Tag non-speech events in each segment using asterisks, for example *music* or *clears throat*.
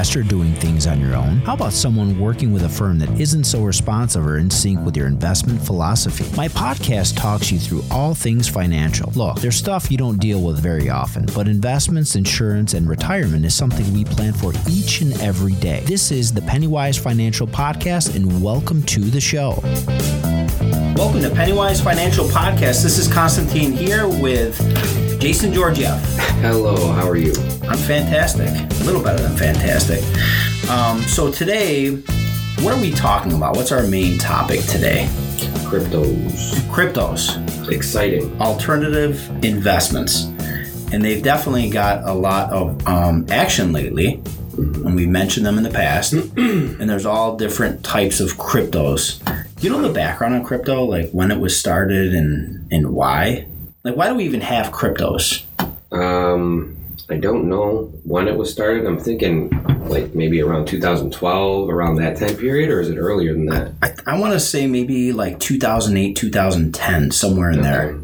investor doing things on your own? How about someone working with a firm that isn't so responsive or in sync with your investment philosophy? My podcast talks you through all things financial. Look, there's stuff you don't deal with very often, but investments, insurance, and retirement is something we plan for each and every day. This is the Pennywise Financial Podcast, and welcome to the show. Welcome to Pennywise Financial Podcast. This is Constantine here with Jason Georgiev. Hello, how are you? I'm fantastic. A little better than fantastic. Um, so today, what are we talking about? What's our main topic today? Cryptos. Cryptos, Exciting. alternative investments, and they've definitely got a lot of um, action lately. And we mentioned them in the past, *clears throat* and there's all different types of cryptos. Do you know the background on crypto, like when it was started and and why? Like, why do we even have cryptos? Um, I don't know when it was started. I'm thinking like maybe around 2012, around that time period, or is it earlier than that? I, I want to say maybe like 2008, 2010, somewhere in there.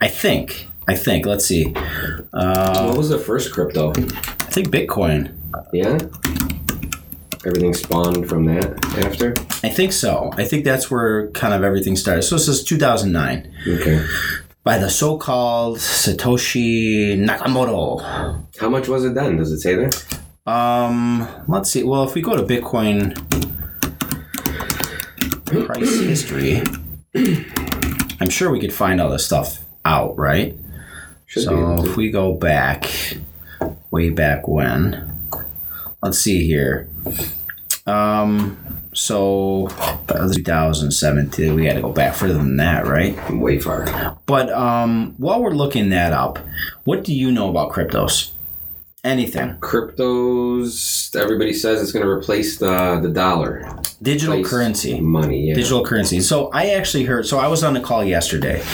I think. I think. Let's see. Uh, What was the first crypto? I think Bitcoin. Yeah. Everything spawned from that after. I think so. I think that's where kind of everything started. So this is 2009 Okay. By the so-called Satoshi Nakamoto. How much was it then? Does it say there? Um, let's see. Well, if we go to Bitcoin price *clears throat* history, I'm sure we could find all this stuff out, right? Should So if we go back, way back when, let's see here. Um, so uh, 2017, we got to go back further than that, right? way far. But um, while we're looking that up, what do you know about cryptos? Anything? Cryptos. Everybody says it's going to replace the the dollar. Digital Replace currency. Money. Yeah. digital currency. So I actually heard. So I was on a call yesterday,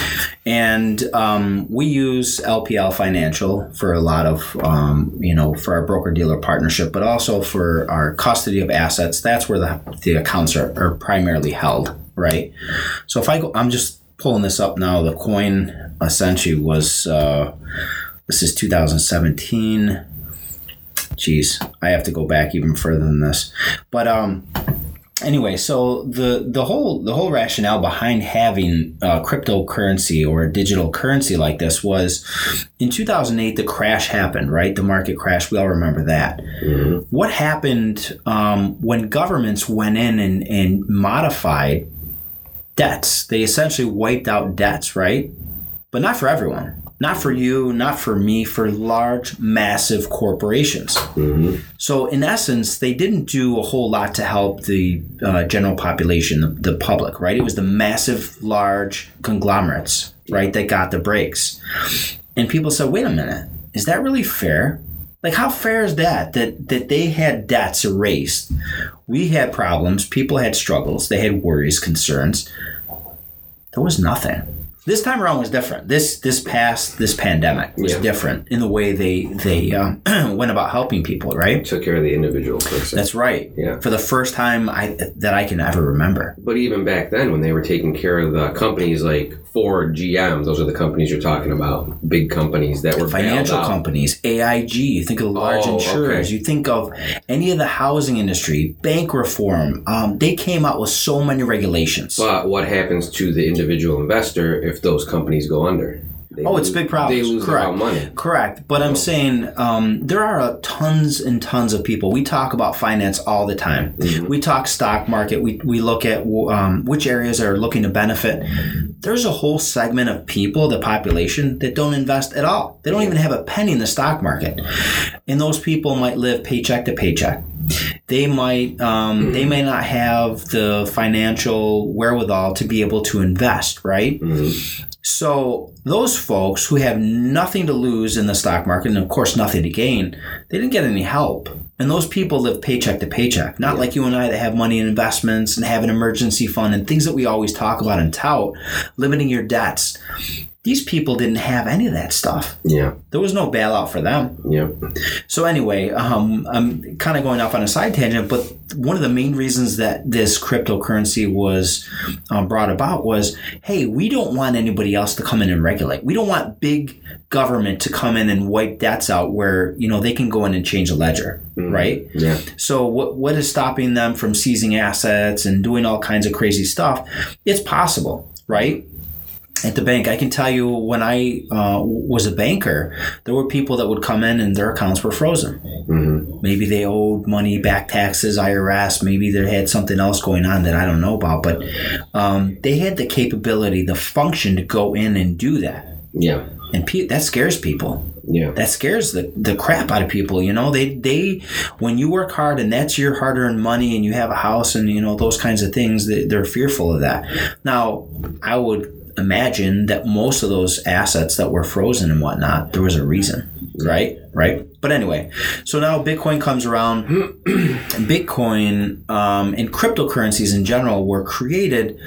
and um, we use LPL Financial for a lot of um, you know for our broker dealer partnership, but also for our custody of assets. That's where the the accounts are, are primarily held, right? So if I go, I'm just pulling this up now. The coin essentially was. Uh, this is 2017. Jeez, I have to go back even further than this, but um anyway, so the the whole the whole rationale behind having uh, cryptocurrency or a digital currency like this was in 2008 the crash happened, right? The market crash. We all remember that. Mhm. What happened um, when governments went in and, and modified debts? They essentially wiped out debts, right? But not for everyone. Not for you, not for me, for large, massive corporations. Mhm. So, in essence, they didn't do a whole lot to help the uh, general population, the, the public, right? It was the massive, large conglomerates, right, that got the breaks. And people said, wait a minute, is that really fair? Like, how fair is that? That that they had debts erased, we had problems, people had struggles, they had worries, concerns. There was nothing. This time around was different. This this past this pandemic was Yeah. different in the way they they um, *clears throat* went about helping people, right? Took care of the individual person. That's right. Yeah. For the first time I that I can ever remember. But even back then, when they were taking care of the companies like Ford, GM, those are the companies you're talking about, big companies that were Financial companies, AIG, you think of the large Oh, insurers, okay. you think of any of the housing industry, bank reform. Um, they came out with so many regulations. But what happens to the individual investor if those companies go under? Oh, it's lose- big problems. They lose Correct. their money. Correct. But I'm saying um, there are uh, tons and tons of people. We talk about finance all the time. We talk stock market. We, we look at um, which areas are looking to benefit. There's a whole segment of people, the population, that don't invest at all. They don't even have a penny in the stock market. And those people might live paycheck to paycheck. They might um, they may not have the financial wherewithal to be able to invest, right? Mhm. So those folks who have nothing to lose in the stock market and of course nothing to gain, they didn't get any help. And those people live paycheck to paycheck, not like you and I that have money in investments and have an emergency fund and things that we always talk about and tout, limiting your debts. These people didn't have any of that stuff. Yeah. There was no bailout for them. Yeah. So anyway, um, I'm kind of going off on a side tangent, but one of the main reasons that this cryptocurrency was um, brought about was, hey, we don't want anybody else to come in and regulate. We don't want big government to come in and wipe debts out where you know they can go in and change a ledger, right? Yeah. So what what is stopping them from seizing assets and doing all kinds of crazy stuff? It's possible, right? At the bank, I can tell you when I uh, was a banker, there were people that would come in and their accounts were frozen. hmm Maybe they owed money, back taxes, IRS. Maybe they had something else going on that I don't know about. But um, they had the capability, the function to go in and do that. Yeah. And pe- that scares people Yeah. that scares the, the crap out of people you know they they when you work hard and that's your hard-earned money and you have a house and you know those kinds of things they, they're fearful of that now i would imagine that most of those assets that were frozen and whatnot there was a reason right right but anyway so now bitcoin comes around *clears throat* bitcoin um, and cryptocurrencies in general were created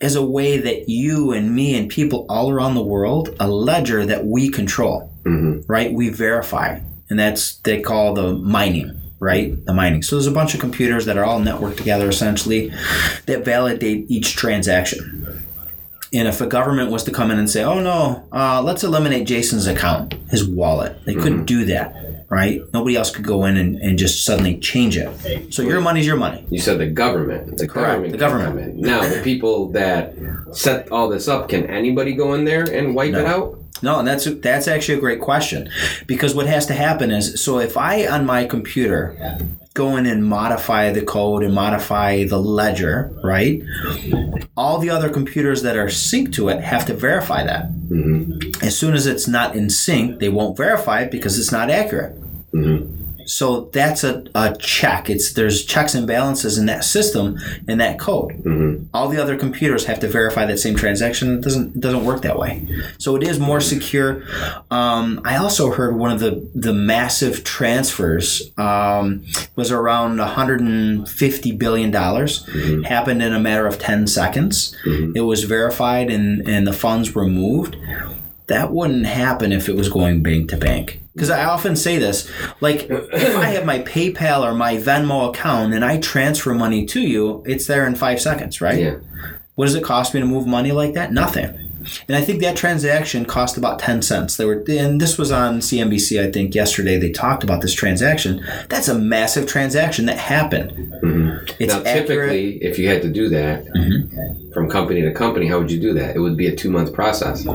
as a way that you and me and people all around the world a ledger that we control hmm right? We verify, and that's they call the mining, right? The mining. So there's a bunch of computers that are all networked together essentially that validate each transaction. And if a government was to come in and say, "Oh no, uh, let's eliminate Jason's account, his wallet," they couldn't do that, right? Nobody else could go in and, and just suddenly change it. So your money's your money. You said the government. The government. the government. Now, the people that set all this up, can anybody go in there and wipe it out? No, and that's that's actually a great question, because what has to happen is, so if I on my computer go in and modify the code and modify the ledger, right? All the other computers that are synced to it have to verify that. hmm As soon as it's not in sync, they won't verify it because it's not accurate. hmm So that's a, a check. It's there's checks and balances in that system in that code. hmm All the other computers have to verify that same transaction. It doesn't it doesn't work that way. So it is more secure. Um, I also heard one of the the massive transfers um, was around 150 billion dollars. Happened in a matter of 10 seconds. It was verified and and the funds were moved. That wouldn't happen if it was going bank to bank. Because I often say this, like if I have my PayPal or my Venmo account and I transfer money to you, it's there in five seconds, right? Yeah. What does it cost me to move money like that? Nothing. And I think that transaction cost about 10 cents. They were and this was on CNBC I think yesterday they talked about this transaction. That's a massive transaction that happened. hmm It's now, accurate. Mm-hmm. typically, if you had to do that from company to company, how would you do that? It would be a two month process.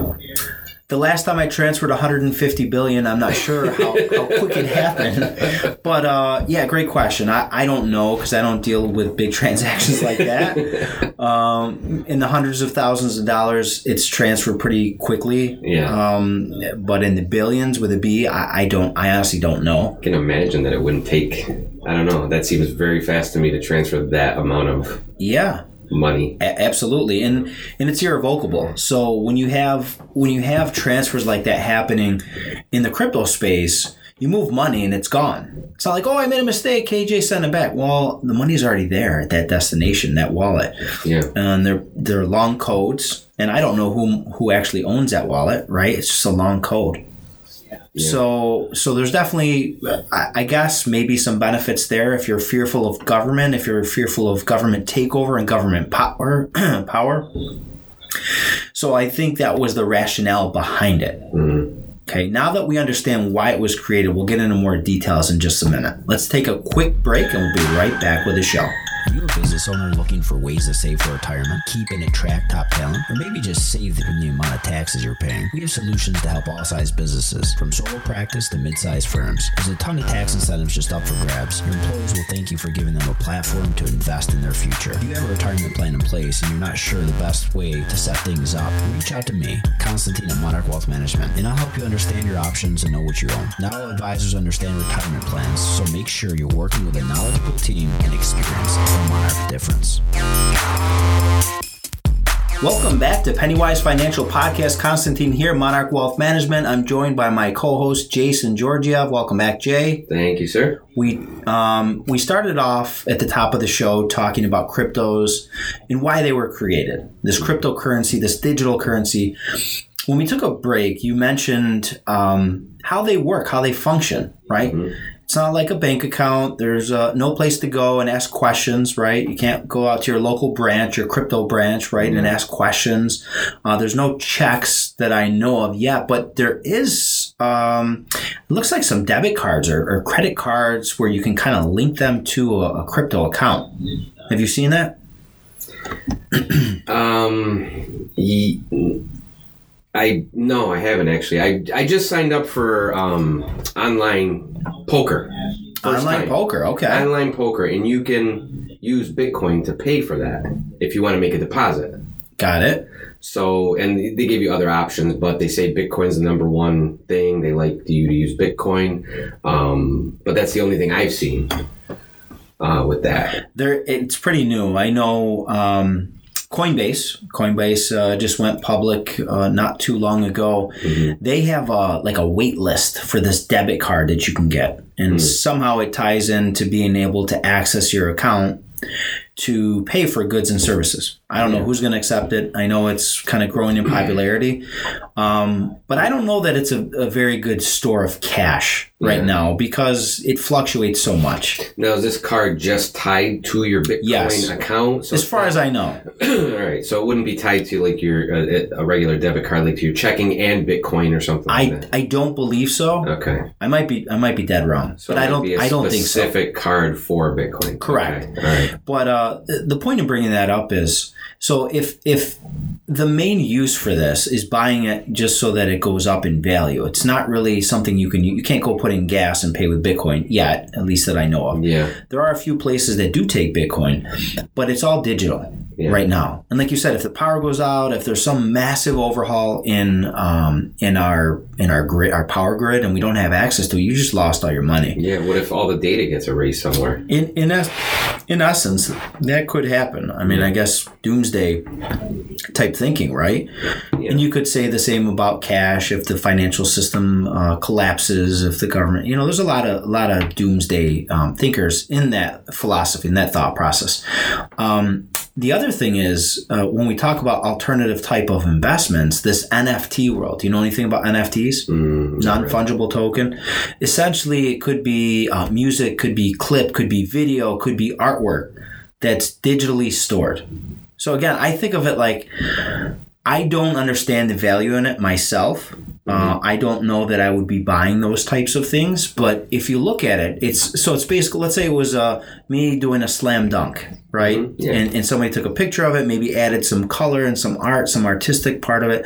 The last time I transferred 150 billion, I'm not sure how, how quick it happened. But uh, yeah, great question. I, I don't know because I don't deal with big *laughs* transactions like that. Um, in the hundreds of thousands of dollars, it's transferred pretty quickly. Yeah. Um, but in the billions with a B, I, I don't. I honestly don't know. I can imagine that it wouldn't take. I don't know. That seems very fast to me to transfer that amount of Yeah. Money. A- absolutely and and it's irrevocable. So when you have when you have transfers like that happening in the crypto space you move money and it's gone. It's not like oh i made a mistake kj sent it back. Well the money's already there at that destination that wallet. Yeah. and they're they're long codes and i don't know who who actually owns that wallet right? It's just a long code so so there's definitely I, I guess maybe some benefits there if you're fearful of government if you're fearful of government takeover and government power *clears throat* power. So i think that was the rationale behind it. Mhm. okay now that we understand why it was created we'll get into more details in just a minute. Let's take a quick break and we'll be right back with the show. Are you a business owner looking for ways to save for retirement, keep and attract top talent, or maybe just save the, the amount of taxes you're paying? We have solutions to help all size businesses, from solo practice to mid-sized firms. There's a ton of tax incentives just up for grabs. Your employees will thank you for giving them a platform to invest in their future. If you have a retirement plan in place and you're not sure the best way to set things up, reach out to me, Constantine at Monarch Wealth Management, and I'll help you understand your options and know what you own. Not all advisors understand retirement plans, so make sure you're working with a knowledgeable team and experience from Monarch Difference. Welcome back to Pennywise Financial Podcast. Constantine here, Monarch Wealth Management. I'm joined by my co-host Jason Georgiev. Welcome back, Jay. Thank you, sir. We um, we started off at the top of the show talking about cryptos and why they were created. This cryptocurrency, this digital currency. when we took a break, you mentioned um, how they work, how they function, right? It's not like a bank account. There's uh, no place to go and ask questions, right? You can't go out to your local branch, your crypto branch, right, and ask questions. Uh, there's no checks that I know of yet, but there is. Um, it looks like some debit cards or, or credit cards where you can kind of link them to a, a crypto account. Have you seen that? *clears throat* Um, ye, I no, I haven't actually. I I just signed up for um online poker. Online time. poker, okay. Online poker, and you can use Bitcoin to pay for that if you want to make a deposit. Got it. So, and they give you other options, but they say Bitcoin's the number one thing. They like you to use Bitcoin, um, but that's the only thing I've seen uh, with that. there it's pretty new. I know um, Coinbase. Coinbase uh, just went public uh, not too long ago. They have a, like a wait list for this debit card that you can get, and somehow it ties into being able to access your account to pay for goods and services. I don't know who's going to accept it. I know it's kind of growing in popularity, um, but I don't know that it's a, a very good store of cash right Yeah. now because it fluctuates so much. Now, is this card just tied to your Bitcoin Yes. account? So As far as I know, *clears throat* all right, so it wouldn't be tied to like your uh, a regular debit card, like to your checking and Bitcoin or something. like I that. I don't believe so. okay, I might be I might be dead wrong, so but I don't I don't think so. specific card for Bitcoin. Correct. Okay, All right. But uh, the point of bringing that up is so if if the main use for this is buying it just so that it goes up in value, it's not really something you can you can't go put in gas and pay with Bitcoin yet, at least that I know of. Yeah. There are a few places that do take Bitcoin, but it's all digital Yeah. right now. And like you said, if the power goes out, if there's some massive overhaul in um, in our in our grid, our power grid, and we don't have access to it, you just lost all your money. Yeah. What if all the data gets erased somewhere? In in es- in essence, that could happen. I mean, I guess doomsday type thinking, right? Yeah. And you could say the same about cash if the financial system uh, collapses, if the government. You know, there's a lot of a lot of doomsday um, thinkers in that philosophy, in that thought process. Um, the other thing is uh, when we talk about alternative type of investments, this NFT world. Do you know anything about NFTs? Mm, non fungible token. Essentially, it could be uh, music, could be clip, could be video, could be artwork that's digitally stored. So again, I think of it like I don't understand the value in it myself. Uh, I don't know that I would be buying those types of things, but if you look at it, it's so it's basically let's say it was uh, me doing a slam dunk, right? Yeah. And, and somebody took a picture of it, maybe added some color and some art, some artistic part of it,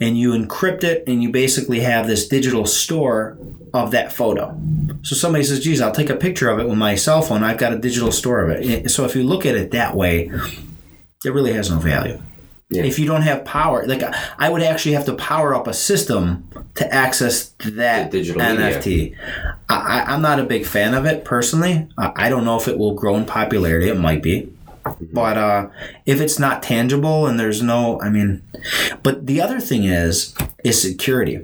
and you encrypt it, and you basically have this digital store of that photo. So somebody says, "Geez, I'll take a picture of it with my cell phone. I've got a digital store of it." So if you look at it that way, it really has no value. Yeah. If you don't have power, like I would actually have to power up a system to access that The digital. NFT. I, I, I'm not a big fan of it personally. I, I don't know if it will grow in popularity. It might be. But uh, if it's not tangible and there's no, I mean, but the other thing is, is security.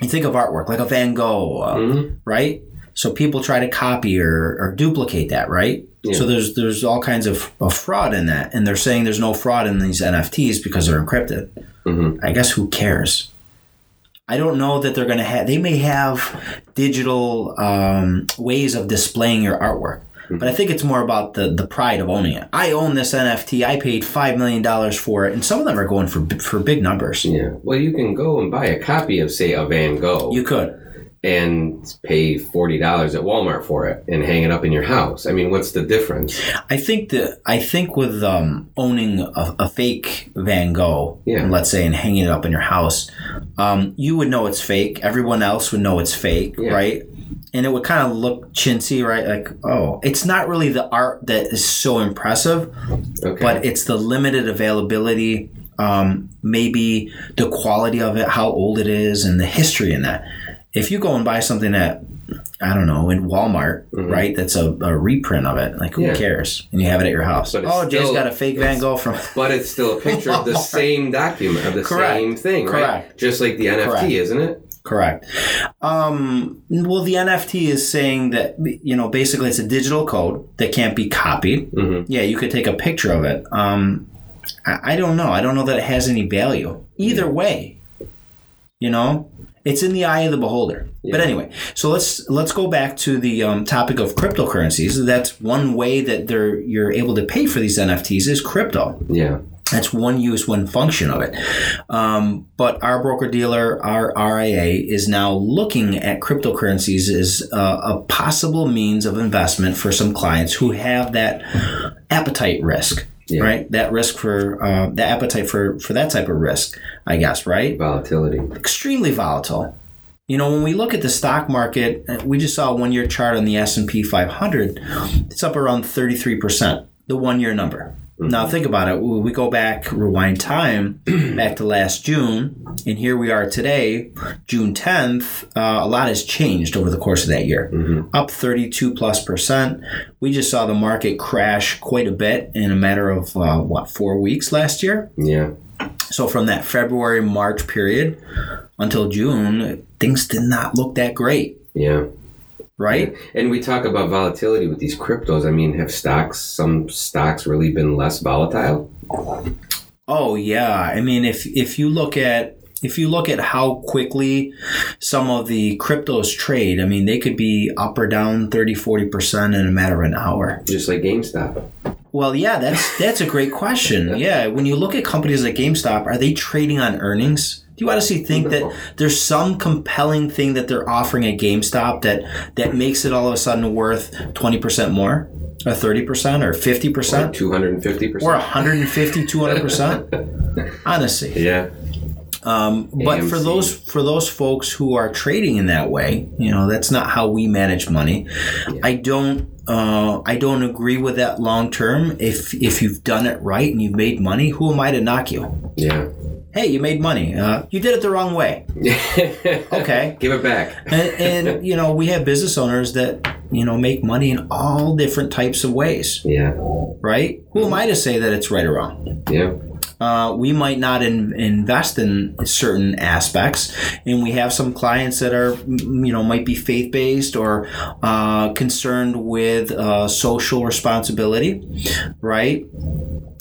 You think of artwork like a Van Gogh, uh, Mhm. right? So people try to copy or, or duplicate that, right? Yeah. So there's there's all kinds of, of fraud in that, and they're saying there's no fraud in these NFTs because they're encrypted. Mhm. I guess who cares? I don't know that they're going to have. They may have digital um, ways of displaying your artwork, but I think it's more about the the pride of owning it. I own this NFT. I paid five million dollars for it, and some of them are going for for big numbers. Yeah. Well, you can go and buy a copy of, say, a Van Gogh You could. And pay forty dollars at Walmart for it and hang it up in your house. I mean, what's the difference? I think that I think with um, owning a, a fake Van Gogh, Yeah. let's say, and hanging it up in your house, um, you would know it's fake. Everyone else would know it's fake, Yeah. right? And it would kind of look chintzy, right? Like, oh, it's not really the art that is so impressive, Okay. but it's the limited availability, um, maybe the quality of it, how old it is, and the history in that. If you go and buy something at I don't know in Walmart, right? That's a, a reprint of it. Like who Mm-hmm. Yeah. cares? And you have it at your house. Oh, Jay's got a fake Van Gogh from. *laughs* but it's still a picture of the *laughs* same document of the Correct. same thing, right? Correct. Just like the NFT, isn't it? Correct. Um, well, the NFT is saying that you know basically it's a digital code that can't be copied. Mhm. Yeah, you could take a picture of it. Um, I, I don't know. I don't know that it has any value either way. You know, it's in the eye of the beholder. But anyway, so let's let's go back to the um, topic of cryptocurrencies. That's one way that they're you're able to pay for these NFTs is crypto. Yeah. That's one use, one function of it. Um, but our broker dealer, our RIA, is now looking at cryptocurrencies as uh, a possible means of investment for some clients who have that appetite risk. Yeah. Right, that risk for uh, the appetite for for that type of risk, I guess. Right, Volatility. extremely volatile. You know, when we look at the stock market, uh, we just saw a one-year chart on the S&P 500. It's up around 33%, the one-year number. Now think about it. We go back, rewind time *clears throat* back to last June, and here we are today, June 10th. Uh, a lot has changed over the course of that year. Up 32 plus percent. We just saw the market crash quite a bit in a matter of uh, what four weeks last year. Yeah. So from that February March period until June, things did not look that great, Yeah. Right? And we talk about volatility with these cryptos. I mean, have stocks, some stocks really been less volatile? Oh yeah, I mean if if you look at if you look at how quickly some of the cryptos trade, I mean they could be up or down 30 40% in a matter of an hour. Just like GameStop. Well, yeah, that's that's a great question. *laughs* Yeah, when you look at companies like GameStop, are they trading on earnings? Do you honestly think that there's some compelling thing that they're offering at GameStop that that makes it all of a sudden worth 20% more? Or 30% or 50%? Or 250%. Or 150, 200%? *laughs* Honestly. yeah. Um, but for those for those folks who are trading in that way, you know, that's not how we manage money. I don't uh, I don't agree with that long term. If if you've done it right and you've made money, who am I to knock you? Yeah. Hey, you made money. Uh, you did it the wrong way. *laughs* Okay. Give it back. And, and *laughs* you know, we have business owners that you know make money in all different types of ways, Yeah. right? Who am I to say that it's right or wrong? Yeah. uh, we might not in, invest in certain aspects, and we have some clients that are, you know, might be faith based or uh, concerned with uh, social responsibility, right?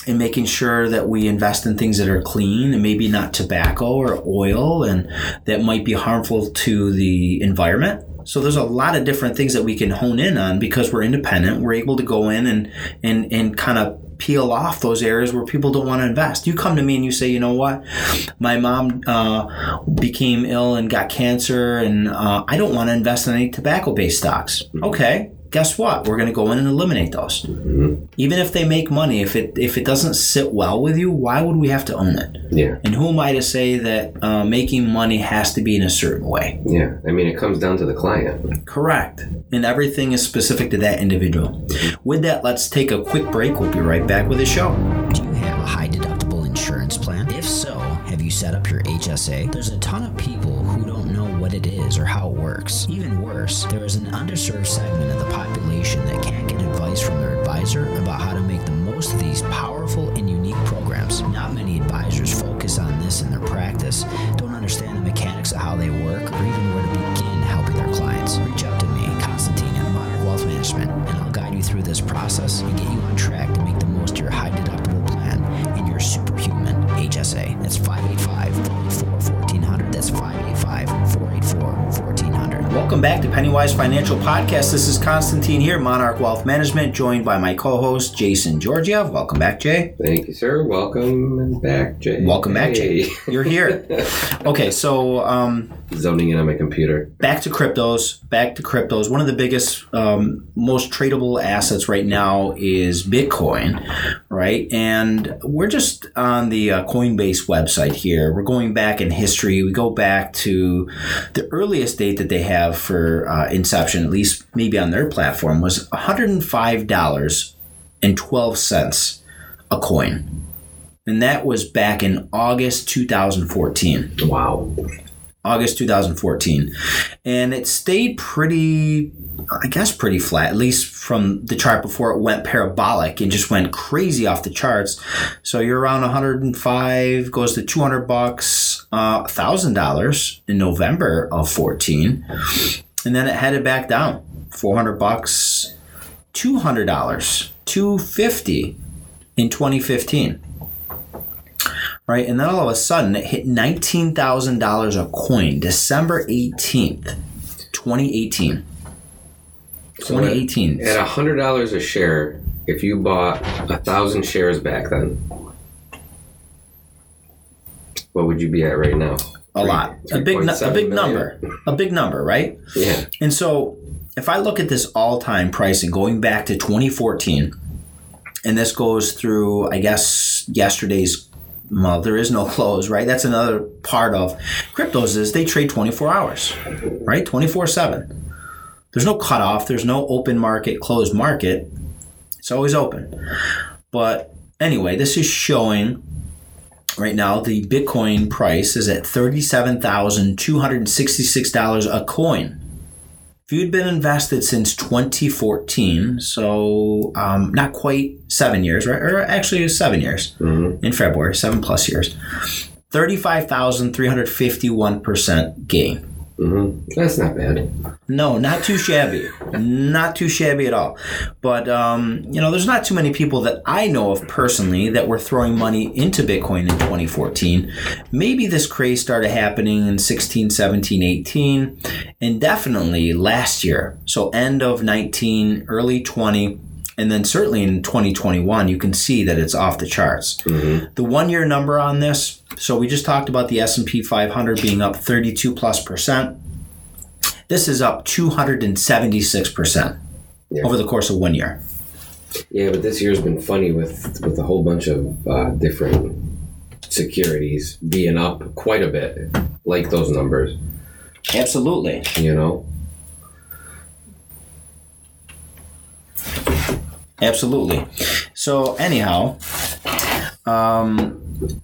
And making sure that we invest in things that are clean and maybe not tobacco or oil and that might be harmful to the environment. So there's a lot of different things that we can hone in on because we're independent. We're able to go in and and and kind of peel off those areas where people don't want to invest. You come to me and you say, you know what, my mom uh, became ill and got cancer, and uh, I don't want to invest in any tobacco-based stocks. Okay. Guess what? We're going to go in and eliminate those. Even if they make money, if it if it doesn't sit well with you, why would we have to own it? Yeah. And who am I to say that uh, making money has to be in a certain way? Yeah. I mean, it comes down to the client. Correct. And everything is specific to that individual. With that, let's take a quick break. We'll be right back with the show. Do you have a high deductible insurance plan? If so, have you set up your HSA? There's a ton of people who don't know what it is or how it works. Even worse, there is an underserved segment of the population that can't get advice from their advisor about how to make the most of these powerful and unique programs. Not many advisors focus on this in their practice, don't understand the mechanics of how they work, or even where to begin helping their clients. Reach out to me, Constantine at Monarch Wealth Management, and I'll guide you through this process and get you on track to make back to Pennywise Financial Podcast. This is Constantine here, Monarch Wealth Management, joined by my co-host Jason Georgiev. Welcome back, Jay. Thank you, sir. Welcome back, Jay. Welcome back, Jay. You're here. *laughs* Okay, so um, Zoning in on my computer. back to cryptos. Back to cryptos. One of the biggest, um, most tradable assets right now is Bitcoin, right? And we're just on the uh, Coinbase website here. We're going back in history. We go back to the earliest date that they have for uh, inception, at least maybe on their platform, was $105.12 a coin. And that was back in August 2014. Wow. August 2014. And it stayed pretty, I guess, pretty flat, at least from the chart before it went parabolic and just went crazy off the charts. So you're around 105, goes to 200 bucks, uh, $1,000 in November of 14. And then it headed back down 400 bucks, $200, 250 in 2015 right? And then all of a sudden it hit $19,000 a coin, December 18th, 2018. So at- 2018. At a hundred dollars a share, if you bought a thousand shares back then, what would you be at right now? A lot. A big, nu- a big million? number. A big number, right? Yeah. And so if I look at this all time pricing going back to 2014, and this goes through, I guess, yesterday's, well, there is no *laughs* close, right? That's another part of cryptos is they trade 24 hours, right? 24 7. There's no cutoff, there's no open market, closed market. It's always open. But anyway, this is showing right now the Bitcoin price is at $37,266 a coin. If you'd been invested since 2014, so um, not quite seven years, right? Or actually, it was seven years in February, seven plus years. 35,351% gain. Hmm That's not bad. No, not too shabby. not too shabby at all. But, um, you know, there's not too many people that I know of personally that were throwing money into Bitcoin in 2014. Maybe this craze started happening in 16, 17, 18, and definitely last year. So, end of 19, early 20. And then certainly in 2021, you can see that it's off the charts. The one-year number on this, so we just talked about the S&P 500 being up 32 plus percent. This is up 276% Yeah. over the course of one year. Yeah, but this year's been funny with with a whole bunch of uh, different securities being up quite a bit, like those numbers. Absolutely. You know. Absolutely. So, anyhow, um,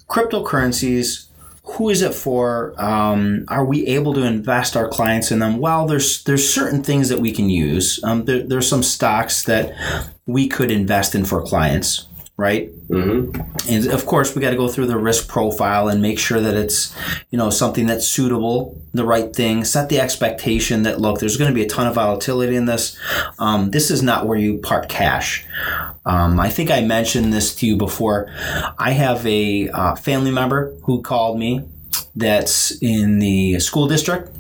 cryptocurrencies. Who is it for? Um, are we able to invest our clients in them? Well, there's there's certain things that we can use. Um, there, there's some stocks that we could invest in for clients, right? Mm-hmm. and of course we got to go through the risk profile and make sure that it's you know something that's suitable the right thing set the expectation that look there's going to be a ton of volatility in this um, this is not where you park cash um, i think i mentioned this to you before i have a uh, family member who called me that's in the school district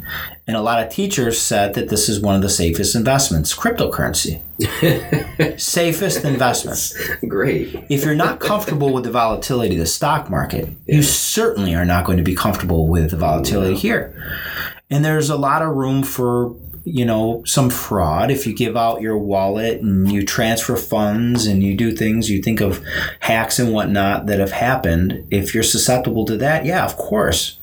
and a lot of teachers said that this is one of the safest investments cryptocurrency *laughs* safest investments. Great. if you're not comfortable with the volatility of the stock market, you certainly are not going to be comfortable with the volatility here. And there's a lot of room for you know some fraud if you give out your wallet and you transfer funds and you do things you think of hacks and whatnot that have happened if you're susceptible to that yeah of course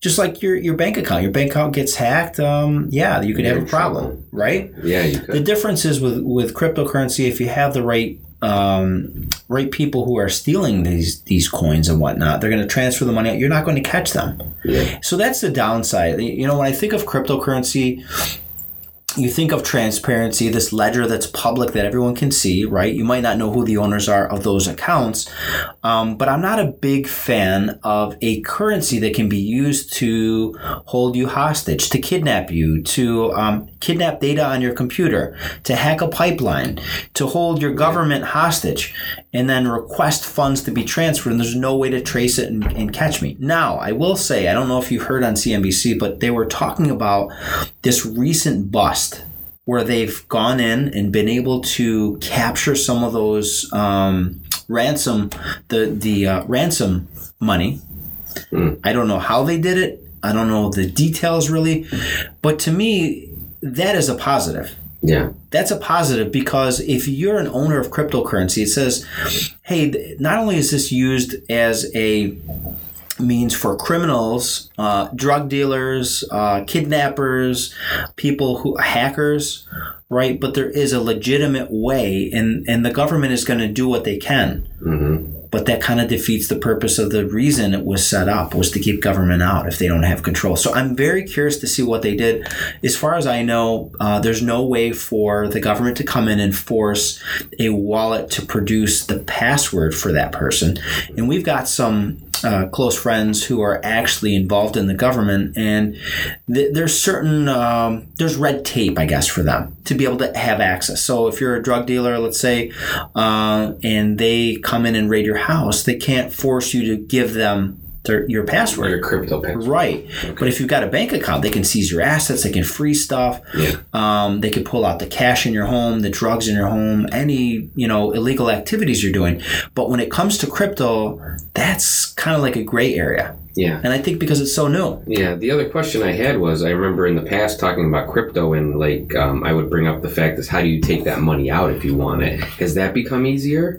just like your, your bank account your bank account gets hacked um, yeah you could have a problem right Yeah, you the difference is with with cryptocurrency, if you have the right um, right people who are stealing these these coins and whatnot, they're going to transfer the money. You're not going to catch them. Yeah. So that's the downside. You know, when I think of cryptocurrency, you think of transparency, this ledger that's public that everyone can see, right? You might not know who the owners are of those accounts, um, but I'm not a big fan of a currency that can be used to hold you hostage, to kidnap you, to um, kidnap data on your computer, to hack a pipeline, to hold your government hostage, and then request funds to be transferred, and there's no way to trace it and, and catch me. Now, I will say, I don't know if you heard on CNBC, but they were talking about this recent bust where they've gone in and been able to capture some of those um, ransom the the uh, ransom money. I don't know how they did it. I don't know the details really, but to me, that is a positive. Yeah. That's a positive because if you're an owner of cryptocurrency, it says, hey, not only is this used as a means for criminals, uh, drug dealers, uh, kidnappers, people who hackers, right? But there is a legitimate way, and and the government is going to do what they can. Mm-hmm. But that kind of defeats the purpose of the reason it was set up was to keep government out if they don't have control. So I'm very curious to see what they did. As far as I know, uh, there's no way for the government to come in and force a wallet to produce the password for that person. And we've got some uh, close friends who are actually involved in the government, and th- there's certain um, there's red tape, I guess, for them to be able to have access. So if you're a drug dealer, let's say, uh, and they come in and raid your house, they can't force you to give them their, your password. Your crypto password. Right. But if you've got a bank account, they can seize your assets, they can freeze stuff. Yeah. Um, they can pull out the cash in your home, the drugs in your home, any, you know, illegal activities you're doing. But when it comes to crypto, that's kind of like a gray area. Yeah. And I think because it's so new. Yeah, the other question I had was I remember in the past talking about crypto and like um, I would bring up the fact is how do you take that money out if you want it? Has that become easier?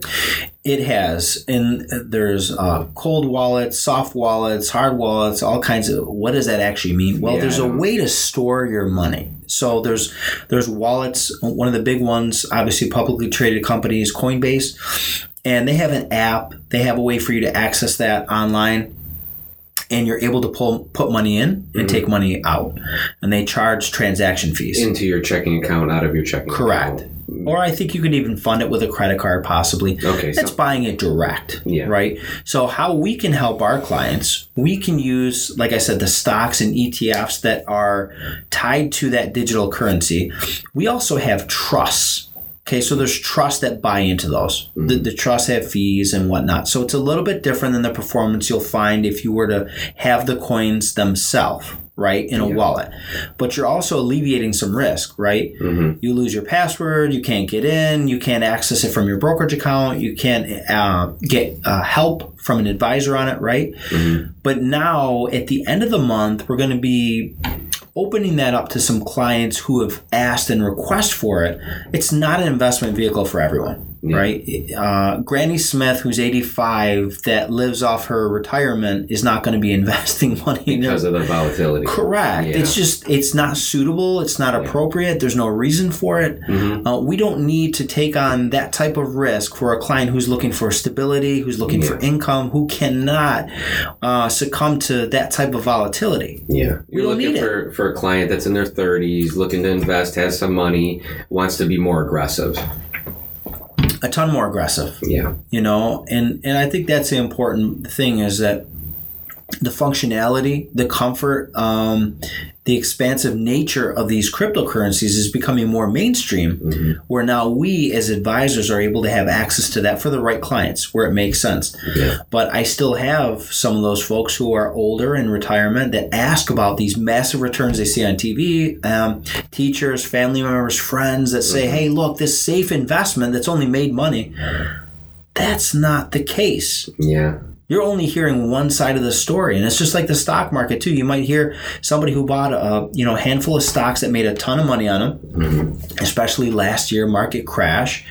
It has, and there's uh, cold wallets, soft wallets, hard wallets, all kinds of. What does that actually mean? Well, Yeah, there's a way to store your money. So there's there's wallets. One of the big ones, obviously publicly traded companies, Coinbase, and they have an app. They have a way for you to access that online. And you're able to pull put money in and Mm-hmm. take money out, and they charge transaction fees. Into your checking account, out of your checking account. Correct. account. Or I think you could even fund it with a credit card, possibly. Okay, That's so- buying it direct. Yeah. Right. So, how we can help our clients, we can use, like I said, the stocks and ETFs that are tied to that digital currency. We also have trusts. Okay, so there's trusts that buy into those. The, the trusts have fees and whatnot. So it's a little bit different than the performance you'll find if you were to have the coins themselves, right, in a wallet. But you're also alleviating some risk, right? You lose your password, you can't get in, you can't access it from your brokerage account, you can't uh, get uh, help from an advisor on it, right? But now at the end of the month, we're going to be opening that up to some clients who have asked and request for it. It's not an investment vehicle for everyone. Right, uh, Granny Smith, who's 85, that lives off her retirement, is not going to be *laughs* investing money in Because of the volatility. Correct. Yeah. It's just it's not suitable. It's not appropriate. There's no reason for it. Mm-hmm. Uh, we don't need to take on that type of risk for a client who's looking for stability, who's looking for income, who cannot uh, succumb to that type of volatility. Yeah. You're don't looking need it. for, for a client that's in their 30s, looking to invest, has some money, wants to be more aggressive. A ton more aggressive. Yeah. you know and and i think that's the important thing is that the functionality the comfort um, the expansive nature of these cryptocurrencies is becoming more mainstream where now we as advisors are able to have access to that for the right clients where it makes sense Yeah. but i still have some of those folks who are older in retirement that ask about these massive returns they see on tv um, teachers family members friends that say hey look this safe investment that's only made money that's not the case. Yeah. You're only hearing one side of the story, and it's just like the stock market too. You might hear somebody who bought a you know handful of stocks that made a ton of money on them, mm-hmm. especially last year market crash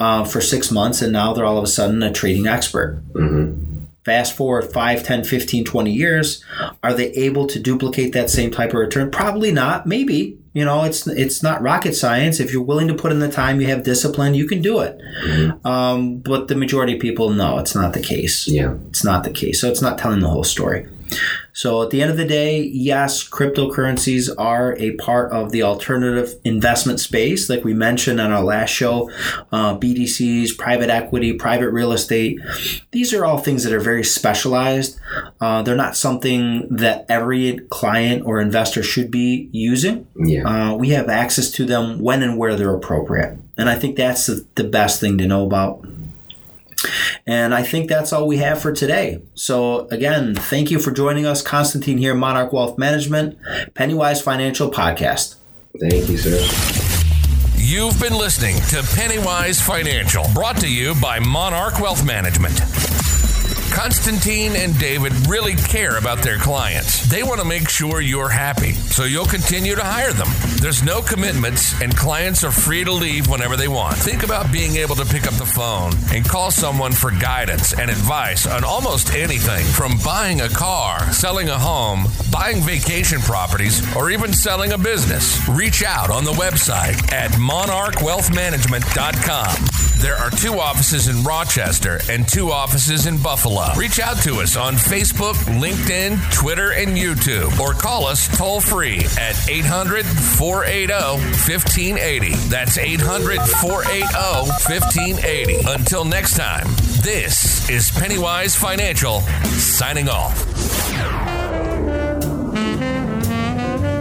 uh, for six months, and now they're all of a sudden a trading expert. Mm-hmm. Fast forward 5, 10, 15, 20 years, are they able to duplicate that same type of return? Probably not. Maybe. You know, it's it's not rocket science. If you're willing to put in the time, you have discipline, you can do it. Um, but the majority of people, no, it's not the case. Yeah. It's not the case. So it's not telling the whole story. So at the end of the day, yes, cryptocurrencies are a part of the alternative investment space, like we mentioned on our last show. Uh, BDCs, private equity, private real estate. These are all things that are very specialized. Uh, they're not something that every client or investor should be using. Yeah. Uh, we have access to them when and where they're appropriate. And I think that's the, the best thing to know about. And I think that's all we have for today. So, again, thank you for joining us. Constantine here, Monarch Wealth Management, Pennywise Financial Podcast. Thank you, sir. You've been listening to Pennywise Financial, brought to you by Monarch Wealth Management. Constantine and David really care about their clients. They want to make sure you're happy, so you'll continue to hire them. There's no commitments, and clients are free to leave whenever they want. Think about being able to pick up the phone and call someone for guidance and advice on almost anything from buying a car, selling a home, buying vacation properties, or even selling a business. Reach out on the website at monarchwealthmanagement.com. There are two offices in Rochester and two offices in Buffalo. Reach out to us on Facebook, LinkedIn, Twitter, and YouTube, or call us toll free at 800 480 1580. That's 800 480 1580. Until next time, this This is Pennywise Financial signing off.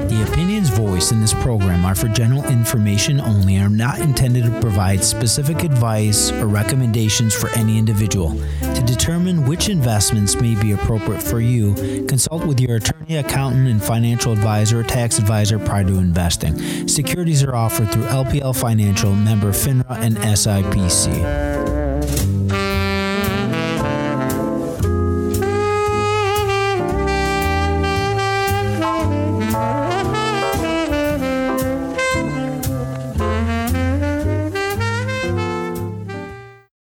The opinions voiced in this program are for general information only and are not intended to provide specific advice or recommendations for any individual. Determine which investments may be appropriate for you, consult with your attorney, accountant, and financial advisor or tax advisor prior to investing. Securities are offered through LPL Financial, member FINRA, and SIPC.